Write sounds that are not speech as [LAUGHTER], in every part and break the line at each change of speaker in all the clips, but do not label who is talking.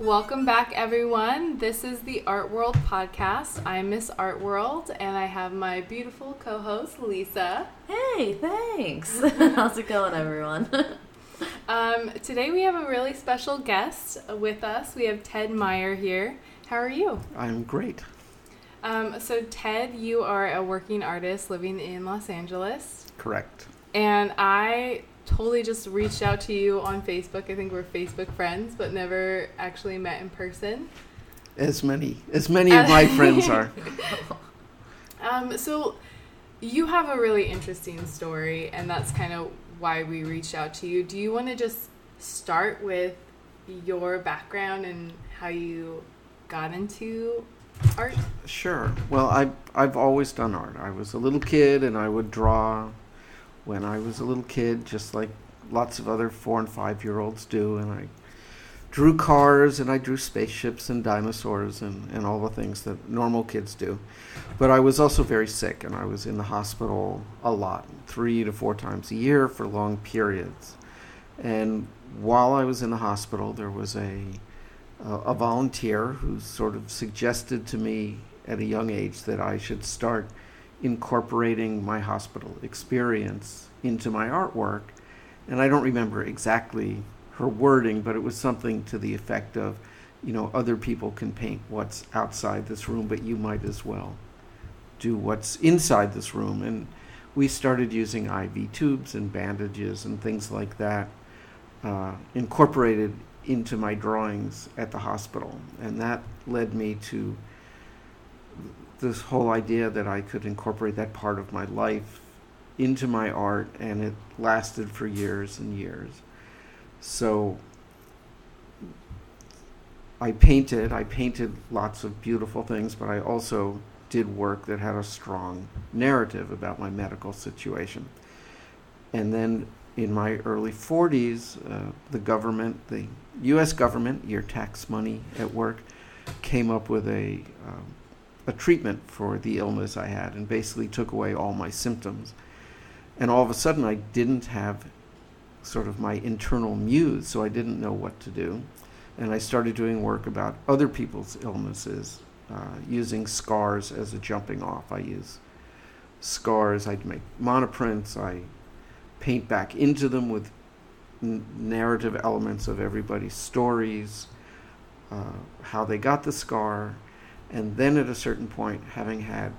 Welcome back, everyone. This is the Art World podcast. I'm Miss Art World, and I have my beautiful co host, Lisa.
Hey, thanks. [LAUGHS] How's it going, everyone? [LAUGHS]
um, today, we have a really special guest with us. We have Ted Meyer here. How are you?
I'm great.
Um, so, Ted, you are a working artist living in Los Angeles.
Correct.
And I totally just reached out to you on Facebook. I think we're Facebook friends, but never actually met in person.
As many as many of my [LAUGHS] friends are.
Um, so you have a really interesting story, and that's kind of why we reached out to you. Do you want to just start with your background and how you got into art?
Sure. Well, I I've always done art. I was a little kid, and I would draw when I was a little kid, just like lots of other four and five year olds do. And I drew cars and I drew spaceships and dinosaurs and, and all the things that normal kids do. But I was also very sick and I was in the hospital a lot, three to four times a year for long periods. And while I was in the hospital, there was a, a, a volunteer who sort of suggested to me at a young age that I should start incorporating my hospital experience into my artwork. And I don't remember exactly her wording, but it was something to the effect of, you know, other people can paint what's outside this room, but you might as well do what's inside this room. And we started using IV tubes and bandages and things like that uh, incorporated into my drawings at the hospital. And that led me to this whole idea that I could incorporate that part of my life into my art, and it lasted for years and years. So I painted, I painted lots of beautiful things, but I also did work that had a strong narrative about my medical situation. And then in my early 40s, uh, the government, the US government, your tax money at work, came up with a um, a treatment for the illness I had and basically took away all my symptoms. And all of a sudden, I didn't have sort of my internal muse, so I didn't know what to do. And I started doing work about other people's illnesses, uh, using scars as a jumping off. I use scars, I'd make monoprints, I paint back into them with n- narrative elements of everybody's stories, uh, how they got the scar, and then at a certain point, having had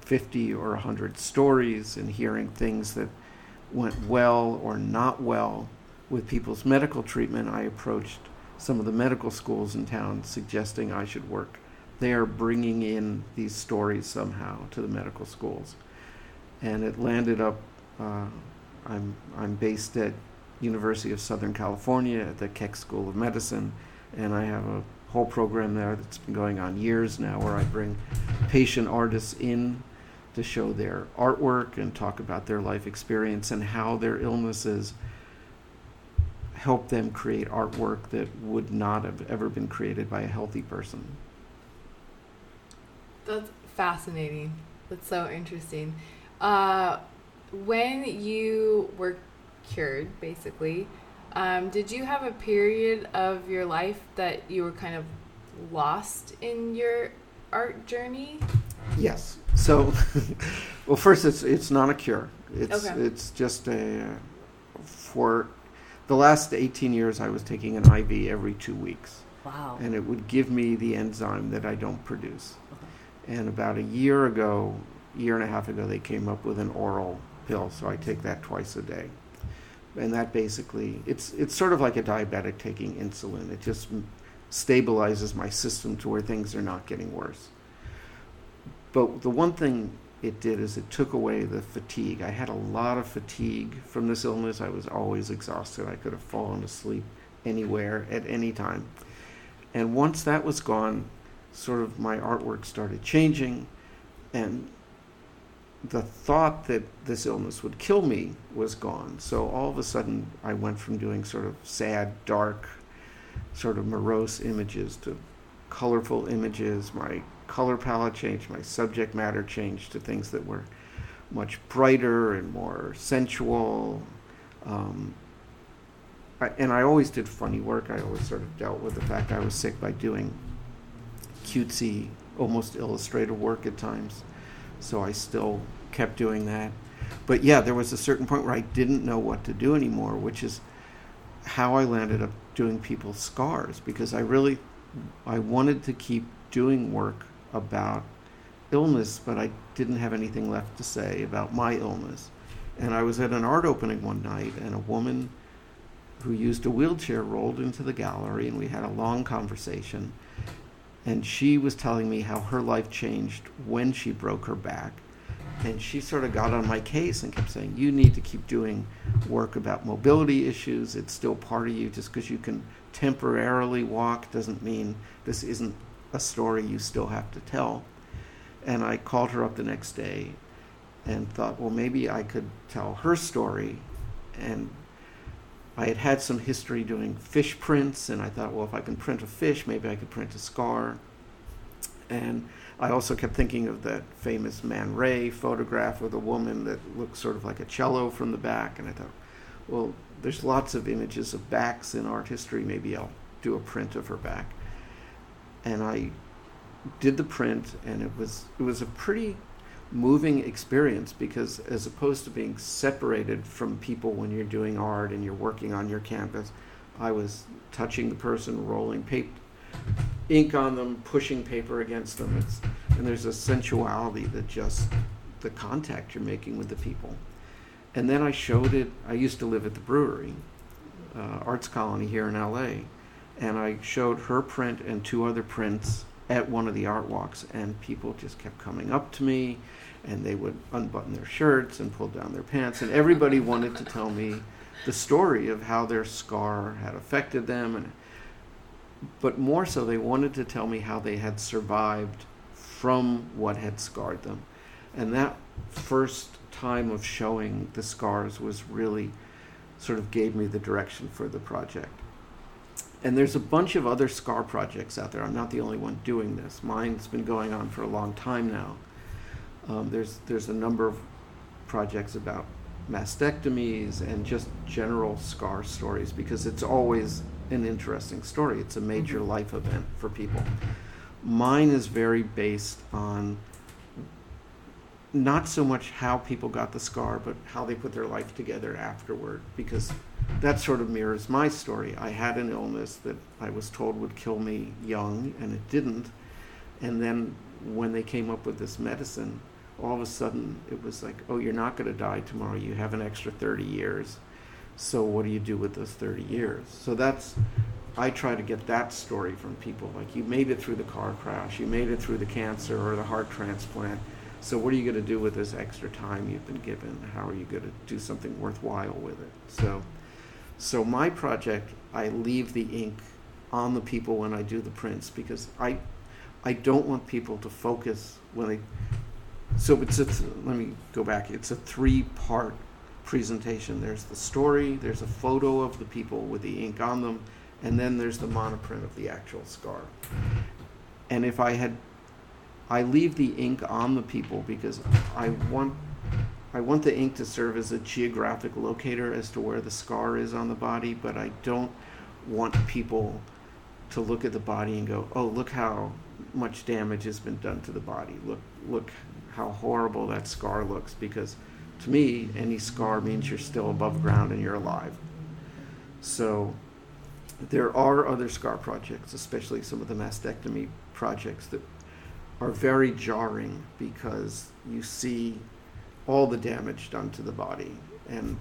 50 or 100 stories and hearing things that went well or not well with people's medical treatment, I approached some of the medical schools in town suggesting I should work there, bringing in these stories somehow to the medical schools. And it landed up, uh, I'm, I'm based at University of Southern California at the Keck School of Medicine, and I have a whole program there that's been going on years now where I bring patient artists in to show their artwork and talk about their life experience and how their illnesses help them create artwork that would not have ever been created by a healthy person.
That's fascinating. That's so interesting. Uh, when you were cured, basically, um, did you have a period of your life that you were kind of lost in your art journey?
Yes. So, [LAUGHS] well, first, it's it's not a cure. It's
Okay.
it's just a for the last 18 years I was taking an IV every two weeks,
wow.
and it would give me the enzyme that I don't produce. Okay. And about a year ago, year and a half ago, they came up with an oral pill, so I take that twice a day. And that basically, it's it's sort of like a diabetic taking insulin. It just stabilizes my system to where things are not getting worse. But the one thing it did is it took away the fatigue. I had a lot of fatigue from this illness. I was always exhausted. I could have fallen asleep anywhere at any time. And once that was gone, sort of my artwork started changing and the thought that this illness would kill me was gone. So all of a sudden, I went from doing sort of sad, dark, sort of morose images to colorful images. My color palette changed, my subject matter changed to things that were much brighter and more sensual. Um, I, and I always did funny work. I always sort of dealt with the fact I was sick by doing cutesy, almost illustrative work at times. So I still kept doing that. But yeah, there was a certain point where I didn't know what to do anymore, which is how I landed up doing people's scars because I really I wanted to keep doing work about illness, but I didn't have anything left to say about my illness. And I was at an art opening one night, and a woman who used a wheelchair rolled into the gallery, and we had a long conversation. And she was telling me how her life changed when she broke her back. And she sort of got on my case and kept saying, You need to keep doing work about mobility issues. It's still part of you. Just because you can temporarily walk doesn't mean this isn't a story you still have to tell. And I called her up the next day and thought, well, maybe I could tell her story. And I had had some history doing fish prints, and I thought, well, if I can print a fish, maybe I could print a scar. And I also kept thinking of that famous Man Ray photograph of the woman that looks sort of like a cello from the back. And I thought, well, there's lots of images of backs in art history. Maybe I'll do a print of her back. And I did the print, and it was it was a pretty moving experience because as opposed to being separated from people when you're doing art and you're working on your canvas, I was touching the person, rolling paper, ink on them, pushing paper against them. It's, and there's a sensuality that just the contact you're making with the people. And then I showed it. I used to live at the brewery, uh, Arts Colony here in LA, and I showed her print and two other prints at one of the art walks, and people just kept coming up to me, and they would unbutton their shirts and pull down their pants, and everybody wanted to tell me the story of how their scar had affected them, and but more so, they wanted to tell me how they had survived from what had scarred them, and that first time of showing the scars was really sort of gave me the direction for the project and there's a bunch of other scar projects out there. I'm not the only one doing this. Mine's been going on for a long time now. Um, there's there's a number of projects about mastectomies and just general scar stories because it's always an interesting story. It's a major mm-hmm. life event for people. Mine is very based on not so much how people got the scar, but how they put their life together afterward because that sort of mirrors my story. I had an illness that I was told would kill me young, and it didn't. And then when they came up with this medicine, all of a sudden it was like, oh, you're not going to die tomorrow. You have an extra 30 years. So what do you do with those 30 years? So that's, I try to get that story from people. Like, you made it through the car crash, you made it through the cancer or the heart transplant. So what are you going to do with this extra time you've been given? How are you going to do something worthwhile with it? So so my project, I leave the ink on the people when I do the prints because I, I don't want people to focus when they. So it's a th- let me go back. It's a three-part presentation. There's the story. There's a photo of the people with the ink on them, and then there's the monoprint of the actual scar. And if I had, I leave the ink on the people because I want I want the ink to serve as a geographic locator as to where the scar is on the body, but I don't want people to look at the body and go, "Oh, look how much damage has been done to the body. Look, look how horrible that scar looks." Because to me, any scar means you're still above ground and you're alive. So there are other scar projects, especially some of the mastectomy projects that are very jarring because you see all the damage done to the body. And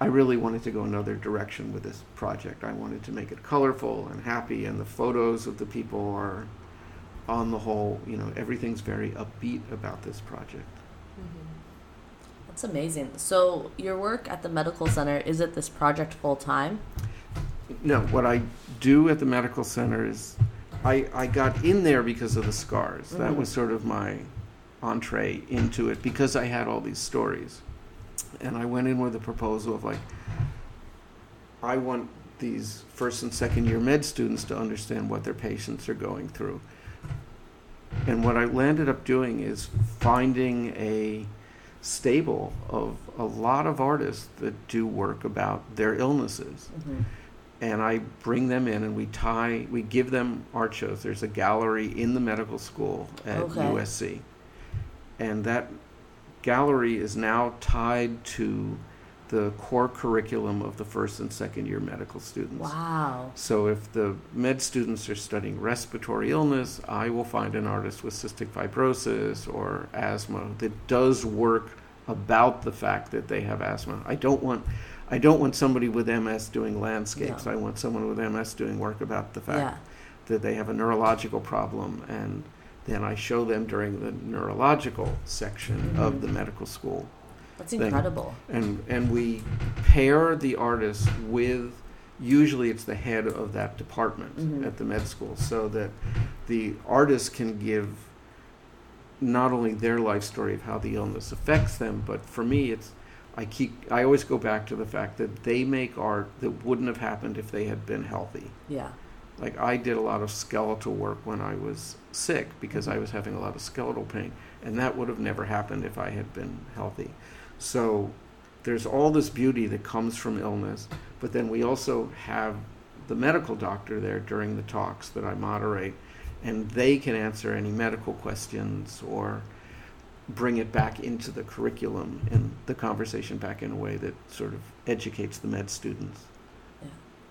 I really wanted to go another direction with this project. I wanted to make it colorful and happy, and the photos of the people are, on the whole, you know, everything's very upbeat about this project.
Mm-hmm. That's amazing. So, your work at the medical center is it this project full time?
No, what I do at the medical center is I, I got in there because of the scars. Mm-hmm. That was sort of my entree into it because I had all these stories. And I went in with a proposal of like, I want these first and second year med students to understand what their patients are going through. And what I landed up doing is finding a stable of a lot of artists that do work about their illnesses.
hmm
And I bring them in and we tie, we give them art shows. There's a gallery in the medical school at
Okay.
USC. And that gallery is now tied to the core curriculum of the first and second year medical students.
Wow.
So if the med students are studying respiratory illness, I will find an artist with cystic fibrosis or asthma that does work about the fact that they have asthma. I don't want I don't want somebody with MS doing landscapes.
No.
I want someone with MS doing work about the fact
Yeah.
that they have a neurological problem and then I show them during the neurological section of
Mhm.
the medical school
That's
thing.
incredible.
and and we pair the artist with usually it's the head of that department
Mhm.
at the med school so that the artist can give not only their life story of how the illness affects them but for me it's I keep I always go back to the fact that they make art that wouldn't have happened if they had been healthy
Yeah.
Like I did a lot of skeletal work when I was sick because. I was having a lot of skeletal pain, and that would have never happened if I had been healthy. So there's all this beauty that comes from illness, but then we also have the medical doctor there during the talks that I moderate, and they can answer any medical questions or bring it back into the curriculum and the conversation back in a way that sort of educates the med students.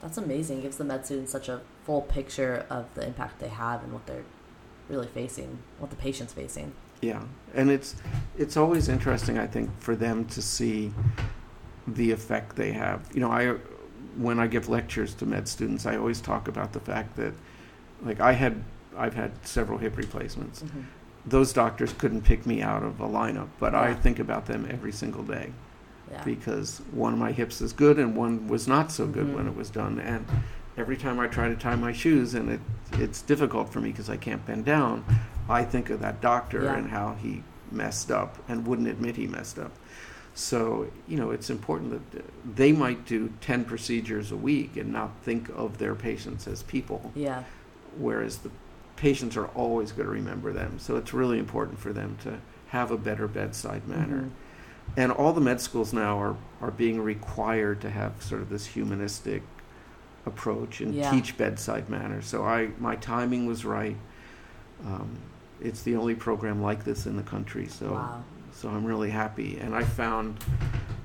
That's amazing. It Gives the med students such a full picture of the impact they have and what they're really facing, what the patient's facing.
Yeah, and it's it's always interesting, I think, for them to see the effect they have. You know, I when I give lectures to med students, I always talk about the fact that, like, I had I've had several hip replacements.
hmm
Those doctors couldn't pick me out of a lineup, but I think about them every single day
Yeah.
because one of my hips is good and one was not so good when
Mhm.
it was done. And every time I try to tie my shoes and it it's difficult for me because I can't bend down, I think of that doctor
Yeah.
and how he messed up and wouldn't admit he messed up. So, you know, it's important that they might do 10 procedures a week and not think of their patients as people,
Yeah.
whereas the patients are always going to remember them. So it's really important for them to have a better bedside manner
Mhm.
And all the med schools now are, are being required to have sort of this humanistic approach and
Yeah.
teach bedside manner. So I my timing was right. Um, it's the only program like this in the country. So
Wow.
so I'm really happy, and I found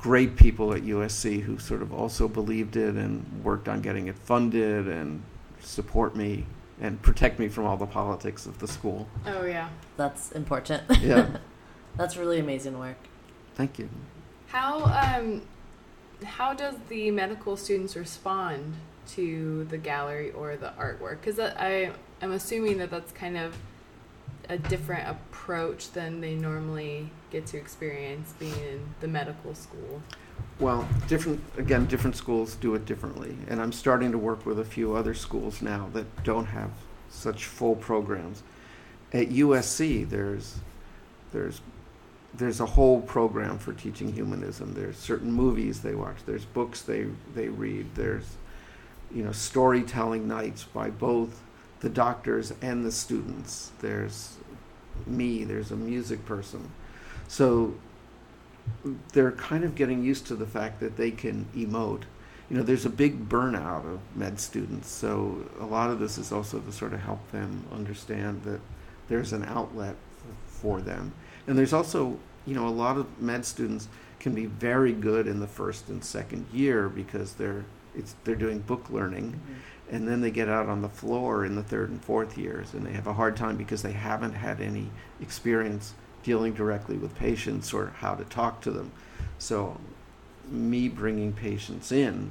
great people at USC who sort of also believed it and worked on getting it funded and support me and protect me from all the politics of the school.
Oh yeah.
That's important.
Yeah, [LAUGHS]
That's really amazing work.
Thank you.
How um how does the medical students respond to the gallery or the artwork? Because I I'm assuming that that's kind of a different approach than they normally get to experience being in the medical school.
Well, different again, different schools do it differently, and I'm starting to work with a few other schools now that don't have such full programs. At USC, there's there's there's a whole program for teaching humanism. There's certain movies they watch. There's books they they read. There's you know storytelling nights by both the doctors and the students. There's me. There's a music person. So they're kind of getting used to the fact that they can emote. You know, there's a big burnout of med students, so a lot of this is also to sort of help them understand that there's an outlet for them. And there's also, you know, a lot of med students can be very good in the first and second year because they're it's they're doing book learning
Mhm.
and then they get out on the floor in the third and fourth years and they have a hard time because they haven't had any experience dealing directly with patients or how to talk to them so me bringing patients in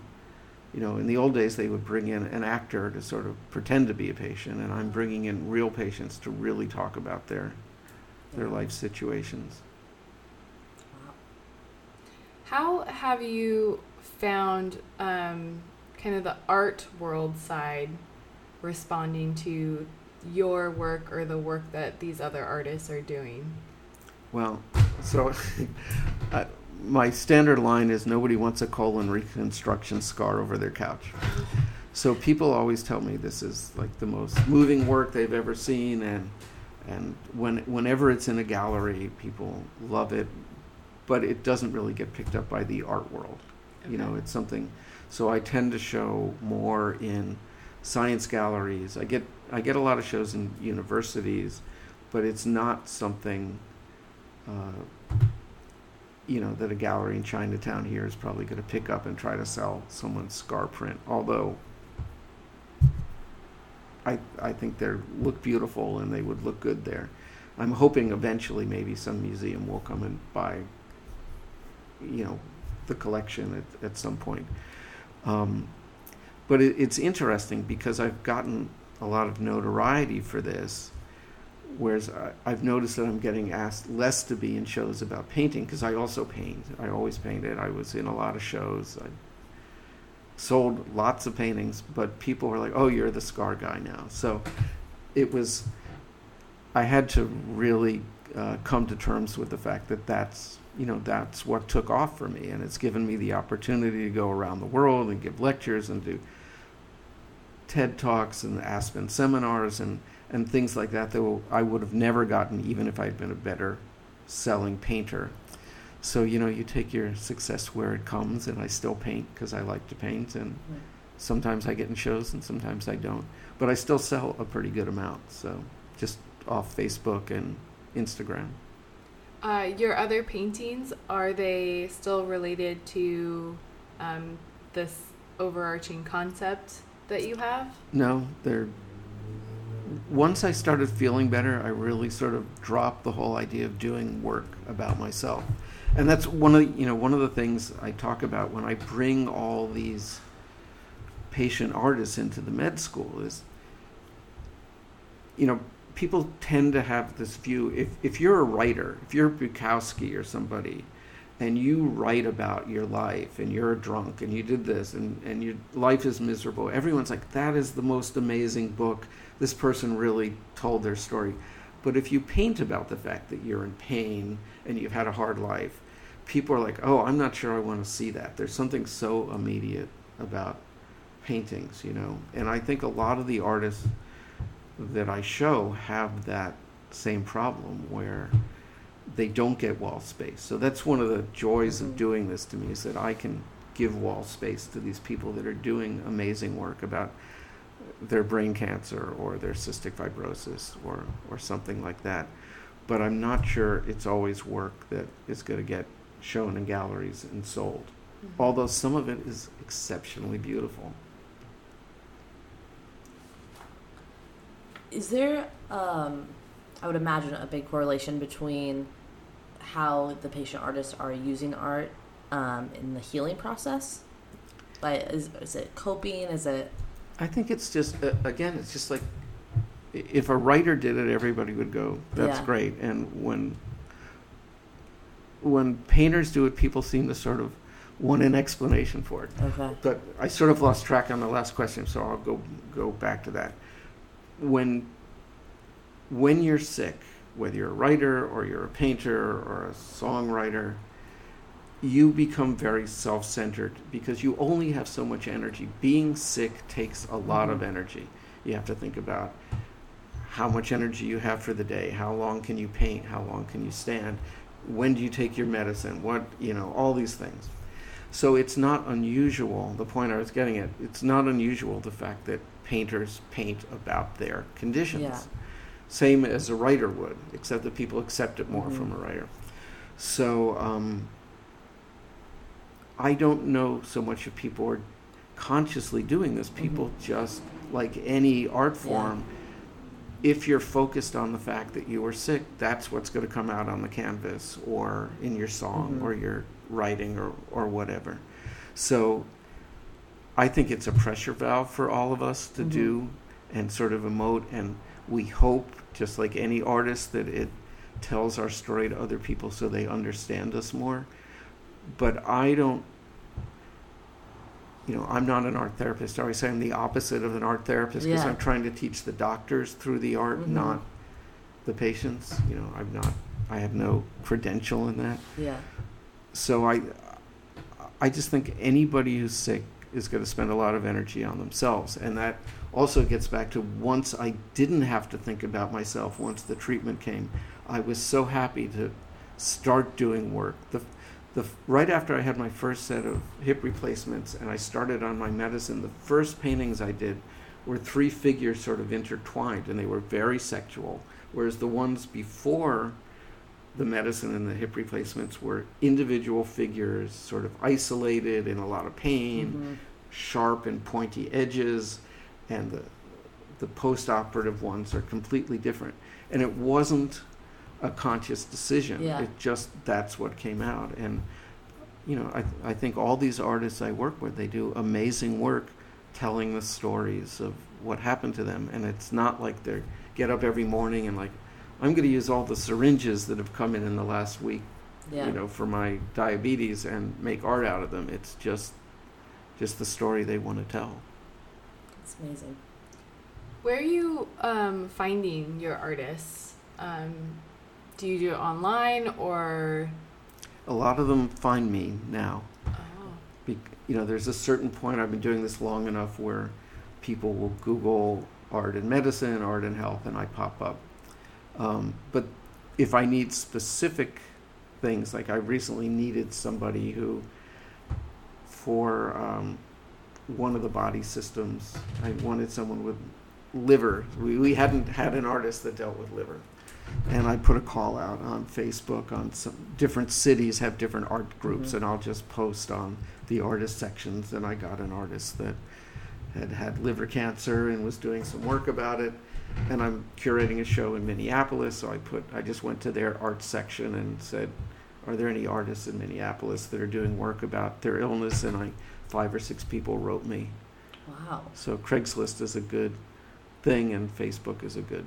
you know in the old days they would bring in an actor to sort of pretend to be a patient and i'm bringing in real patients to really talk about their their life situations
Wow.
How have you found um, kind of the art world side responding to your work or the work that these other artists are doing?
Well, so [LAUGHS] I, my standard line is nobody wants a colon reconstruction scar over their couch. So people always tell me this is like the most moving work they've ever seen, and and when whenever it's in a gallery, people love it but it doesn't really get picked up by the art world. You know, it's something. So I tend to show more in science galleries. I get I get a lot of shows in universities, but it's not something. Uh, you know that a gallery in Chinatown here is probably going to pick up and try to sell someone's scar print. Although I I think they look beautiful and they would look good there. I'm hoping eventually maybe some museum will come and buy. You know, the collection at, at some point. Um, but it, it's interesting because I've gotten a lot of notoriety for this, whereas I, I've noticed that I'm getting asked less to be in shows about painting because I also paint. I always painted. I was in a lot of shows. I sold lots of paintings, but people were like, "Oh, you're the scar guy now." So it was. I had to really uh, come to terms with the fact that that's you know that's what took off for me, and it's given me the opportunity to go around the world and give lectures and do TED talks and Aspen seminars and and things like that that I would have never gotten even if I'd been a better selling painter. So you know you take your success where it comes, and I still paint because I like to paint, and
Right.
sometimes I get in shows and sometimes I don't, but I still sell a pretty good amount. So just off Facebook and Instagram.
Uh, your other paintings are they still related to um, this overarching concept that you have?
No, they're. Once I started feeling better, I really sort of dropped the whole idea of doing work about myself, and that's one of the, you know one of the things I talk about when I bring all these patient artists into the med school is, you know, people tend to have this view. If if you're a writer, if you're Bukowski or somebody, and you write about your life and you're a drunk and you did this and, and your life is miserable everyone's like that is the most amazing book this person really told their story but if you paint about the fact that you're in pain and you've had a hard life people are like oh i'm not sure i want to see that there's something so immediate about paintings you know and i think a lot of the artists that i show have that same problem where they don't get wall space. So that's one of the joys
Mhm.
of doing this to me is that I can give wall space to these people that are doing amazing work about their brain cancer or their cystic fibrosis or or something like that. But I'm not sure it's always work that is going to get shown in galleries and sold. Although some of it is exceptionally beautiful.
Is there, um, I would imagine, a big correlation between how the patient artists are using art um, in the healing process? Like, is, is it coping? Is it
I think it's just uh, again, it's just like if a writer did it, everybody would go, "That's
Yeah.
great." And when when painters do it, people seem to sort of want an explanation for it.
okay?
But I sort of lost track on the last question, so I'll go go back to that. When when you're sick, whether you're a writer or you're a painter or a songwriter, you become very self-centered because you only have so much energy. Being sick takes a lot of
Mhm.
energy. You have to think about how much energy you have for the day, how long can you paint, how long can you stand, when do you take your medicine, what, you know, all these things. So it's not unusual, the point I was getting at, it's not unusual the fact that painters paint about their conditions.
Yeah.
Same as a writer would, except that people accept it more
Mhm.
from a writer. So um, I don't know so much if people are consciously doing this. People just, like any art
Yeah.
form, if you're focused on the fact that you were sick, that's what's going to come out on the canvas or in your song
Mhm.
or your writing or, or whatever. So I think it's a pressure valve for all of us to
Mhm.
do and sort of emote. And we hope, just like any artist, that it tells our story to other people so they understand us more. But I don't, you know, I'm not an art therapist. I always say I'm the opposite of an art therapist because
Yeah.
I'm trying to teach the doctors through the art,
Mhm.
not the patients. You know, I'm not, I have no credential in that
Yeah.
so I, I just think anybody who's sick is going to spend a lot of energy on themselves, and that also gets back to once I didn't have to think about myself. Once the treatment came, I was so happy to start doing work. The the right after I had my first set of hip replacements and I started on my medicine, the first paintings I did were three figures sort of intertwined and they were very sexual, whereas the ones before the medicine and the hip replacements were individual figures, sort of isolated in a lot of pain,
Mhm.
sharp and pointy edges, and the the post-operative ones are completely different. And it wasn't a conscious decision.
Yeah.
It just that's what came out. And you know, I I think all these artists I work with, they do amazing work telling the stories of what happened to them. And it's not like they get up every morning and like, I'm going to use all the syringes that have come in in the last week
Yeah.
you know, for my diabetes and make art out of them. It's just, just the story they want to tell.
It's amazing.
Where are you um, finding your artists? Um, do you do it online or?
A lot of them find me now.
Oh,
Be, you know, there's a certain point. I've been doing this long enough where people will Google art and medicine, art and health, and I pop up. Um, but if I need specific things, like I recently needed somebody who, for um, one of the body systems, I wanted someone with liver. We, we hadn't had an artist that dealt with liver. And I put a call out on Facebook on some different cities have different art groups,
Mhm.
and I'll just post on the artist sections. And I got an artist that had had liver cancer and was doing some work about it. And I'm curating a show in Minneapolis, so I put I just went to their art section and said, "Are there any artists in Minneapolis that are doing work about their illness?" And I five or six people wrote me.
Wow.
So Craigslist is a good thing, and Facebook is a good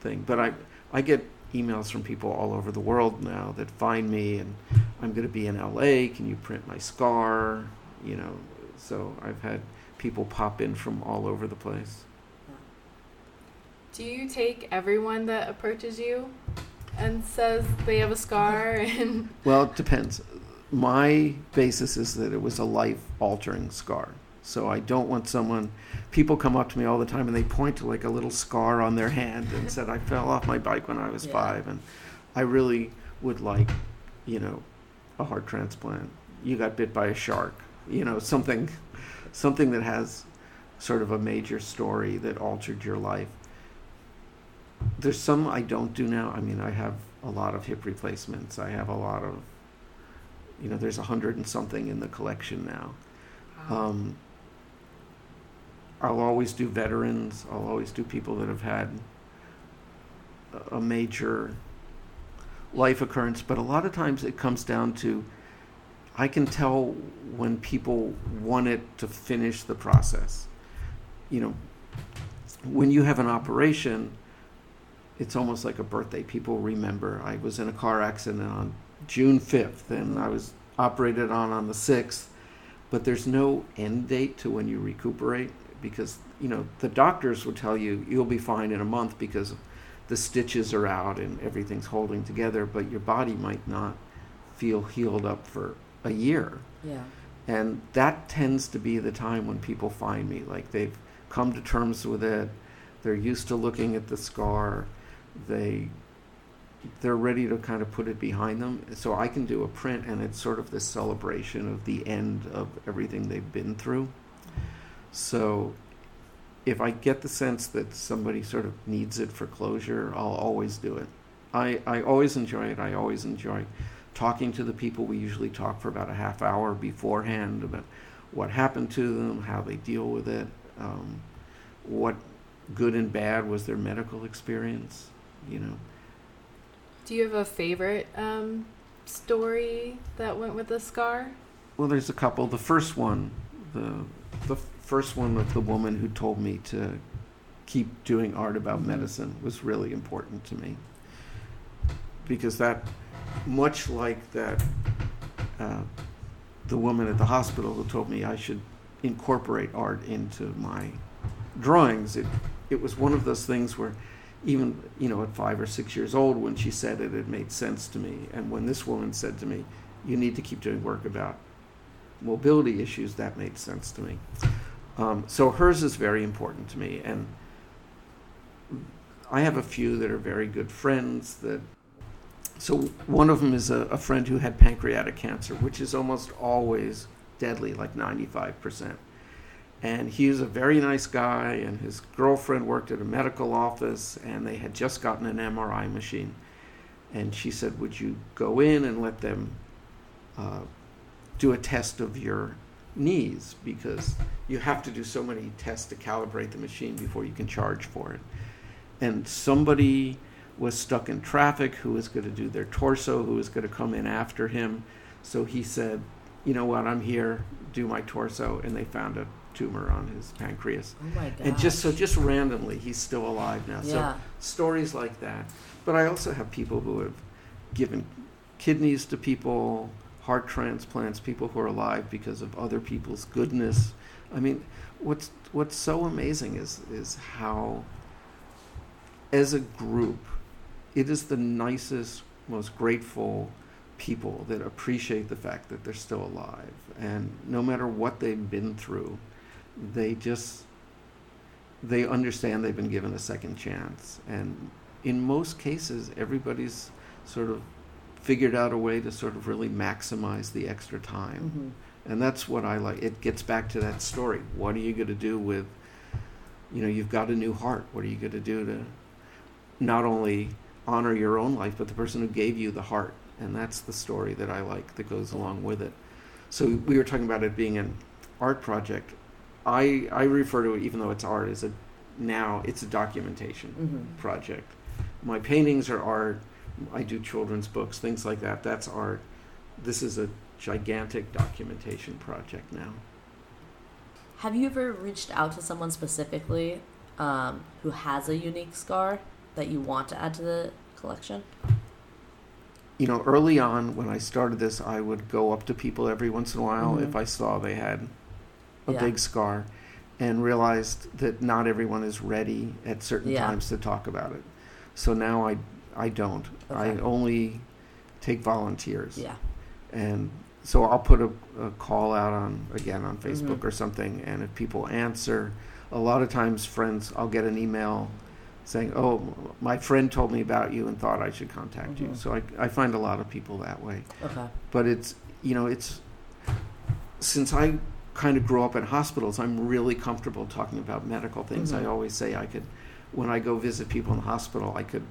thing. But I I get emails from people all over the world now that find me, and I'm going to be in LA. Can you print my scar? You know, so I've had people pop in from all over the place.
do you take everyone that approaches you and says they have a scar [LAUGHS] and?
Well, it depends. My basis is that it was a life altering scar. So I don't want someone. People come up to me all the time and they point to like a little scar on their hand and said, I fell off my bike when I was
Yeah.
five. And I really would like, you know, a heart transplant. You got bit by a shark. You know, something, something that has sort of a major story that altered your life. There's some I don't do now. I mean, I have a lot of hip replacements. I have a lot of, you know, there's a hundred and something in the collection now. Um, I'll always do veterans. I'll always do people that have had a- major life occurrence. But a lot of times it comes down to I can tell when people want it to finish the process. You know, when you have an operation, it's almost like a birthday. People remember. I was in a car accident on June 5th and I was operated on on the 6th but there's no end date to when you recuperate because you know the doctors will tell you you'll be fine in a month because the stitches are out and everything's holding together but your body might not feel healed up for a year.
Yeah.
and that tends to be the time when people find me. Like they've come to terms with it. They're used to looking at the scar. They they're ready to kind of put it behind them. So i can do a print and it's sort of this celebration of the end of everything they've been through so if i get the sense that somebody sort of needs it for closure i'll always do it i, I always enjoy it i always enjoy talking to the people we usually talk for about a half hour beforehand about what happened to them how they deal with it um, what good and bad was their medical experience you know
Do you have a favorite um, story that went with the scar?
Well, there's a couple. The first one, the the first one of the woman who told me to keep doing art about
Mhm.
medicine was really important to me because that, much like that, uh, the woman at the hospital who told me I should incorporate art into my drawings. It it was one of those things where even you know at five or six years old when she said it it made sense to me and when this woman said to me you need to keep doing work about mobility issues that made sense to me um, so hers is very important to me and i have a few that are very good friends that so one of them is a, a friend who had pancreatic cancer, which is almost always deadly, like 95%. And he was a very nice guy, and his girlfriend worked at a medical office, and they had just gotten an MRI machine. And she said, Would you go in and let them uh, do a test of your knees? Because you have to do so many tests to calibrate the machine before you can charge for it. And somebody was stuck in traffic who was going to do their torso, who was going to come in after him. So he said, You know what? I'm here, do my torso. And they found a tumor on his pancreas.
Oh my god.
And just so, just randomly, he's still alive now.
Yeah.
So stories like that. But I also have people who have given kidneys to people, heart transplants, people who are alive because of other people's goodness. I mean, what's what's so amazing is is how, as a group, it is the nicest, most grateful people that appreciate the fact that they're still alive, and no matter what they've been through, they just they understand they've been given a second chance and in most cases everybody's sort of figured out a way to sort of really maximize the extra time.
Mhm.
and that's what i like. It gets back to that story. What are you going to do with you know you've got a new heart. What are you going to do to not only honor your own life but the person who gave you the heart. And that's the story that i like that goes along with it. So we were talking about it being an art project. I i refer to it even though it's art as a now it's a documentation
Mhm.
project. My paintings are art i do children's books things like that that's art this is a gigantic documentation project now
Have you ever reached out to someone specifically um, who has a unique scar that you want to add to the collection?
you know early on when i started this i would go up to people every once in a while
Mhm.
if i saw they had a
Yeah.
big scar and realized that not everyone is ready at certain
Yeah.
times to talk about it so now i i don't i only take volunteers
Yeah.
and so I'll put a, a call out on again on Facebook
Mhm.
or something, and if people answer, a lot of times friends, I'll get an email saying, "Oh, my friend told me about you and thought I should contact you."
Mhm.
So I I find a lot of people that way,
Okay.
but it's you know it's since I kind of grew up in hospitals, I'm really comfortable talking about medical things. I
Mhm.
always say I could, when I go visit people in the hospital, I could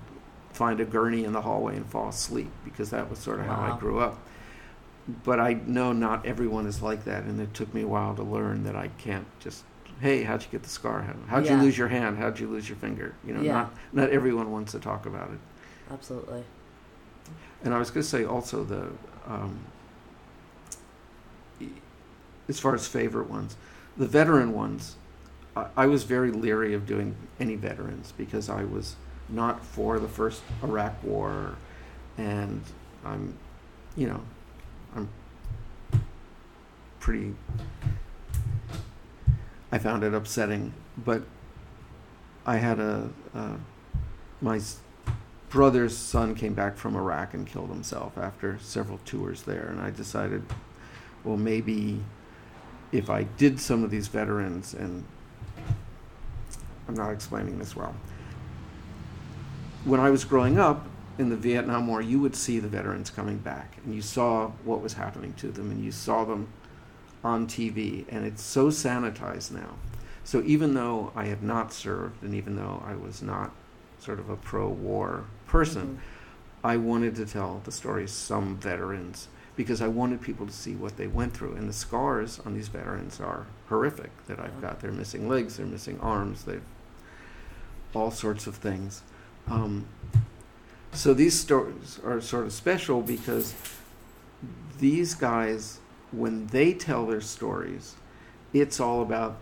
find a gurney in the hallway and fall asleep because that was sort of how I grew up. But I know not everyone is like that, and it took me a while to learn that I can't just, hey, how'd you get the scar? How, how'd
Yeah.
you lose your hand? How'd you lose your finger? You know,
Yeah.
not not everyone wants to talk about it.
Absolutely.
And I was going to say also the, um, as far as favorite ones, the veteran ones, I, I was very leery of doing any veterans because I was not for the first Iraq War, and I'm, you know, I'm pretty. I found it upsetting, but I had a, my brother's son came back from Iraq and killed himself after several tours there, and I decided, well, maybe if I did some of these veterans, and I'm not explaining this well. When I was growing up in the Vietnam War, you would see the veterans coming back, and you saw what was happening to them, and you saw them on TV, and it's so sanitized now. So even though I had not served, and even though I was not sort of a pro-war person,
Mhm.
I wanted to tell the stories of some veterans because I wanted people to see what they went through. And the scars on these veterans are horrific that I've got. They're missing legs, they're missing arms, they've all sorts of things. Um, so these stories are sort of special because these guys, when they tell their stories, it's all about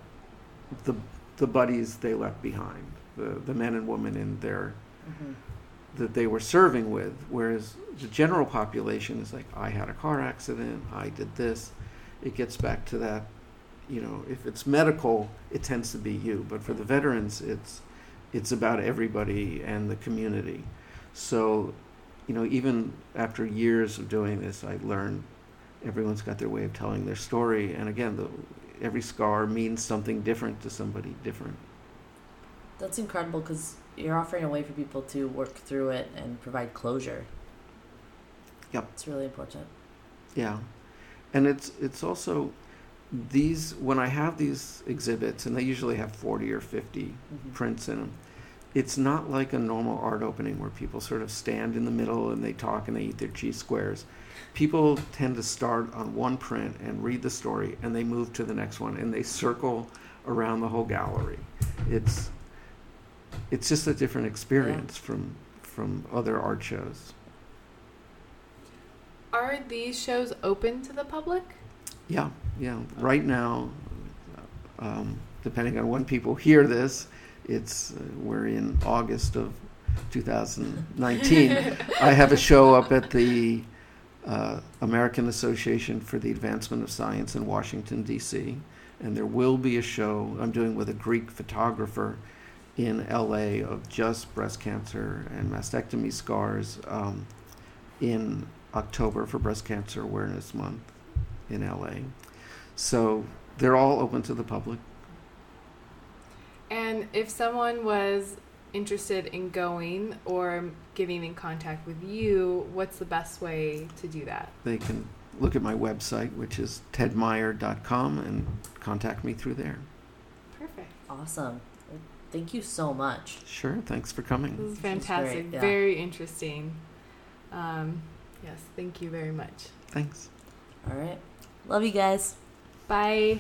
the the buddies they left behind, the the men and women in their
Mhm.
that they were serving with, whereas the general population is like, I had a car accident, I did this. It gets back to that, you know, if it's medical, it tends to be you, but for the veterans, it's it's about everybody and the community. So, you know, even after years of doing this, I learned everyone's got their way of telling their story, and again, the, every scar means something different to somebody different.
That's incredible because you're offering a way for people to work through it and provide closure.
Yep.
It's really important.
Yeah, and it's it's also these when I have these exhibits, and they usually have forty or 50
Mhm.
prints in them. It's not like a normal art opening where people sort of stand in the middle and they talk and they eat their cheese squares. People tend to start on one print and read the story, and they move to the next one and they circle around the whole gallery. It's it's just a different experience from from other art shows.
Are these shows open to the public?
Yeah, yeah. Right now, um, depending on when people hear this, it's uh, we're in August of 2019. [LAUGHS] I have a show up at the uh, American Association for the Advancement of Science in Washington D.C., and there will be a show I'm doing with a Greek photographer in L.A. of just breast cancer and mastectomy scars um, in October for Breast Cancer Awareness Month in LA. So they're all open to the public.
And if someone was interested in going or getting in contact with you, what's the best way to do that?
They can look at my website, which is tedmeyer.com, and contact me through there.
Perfect.
Awesome. Thank you so much.
Sure, thanks for coming.
This is
fantastic.
great, yeah.
Very interesting. Um, yes, thank you very much.
Thanks.
All right. Love you guys.
Bye.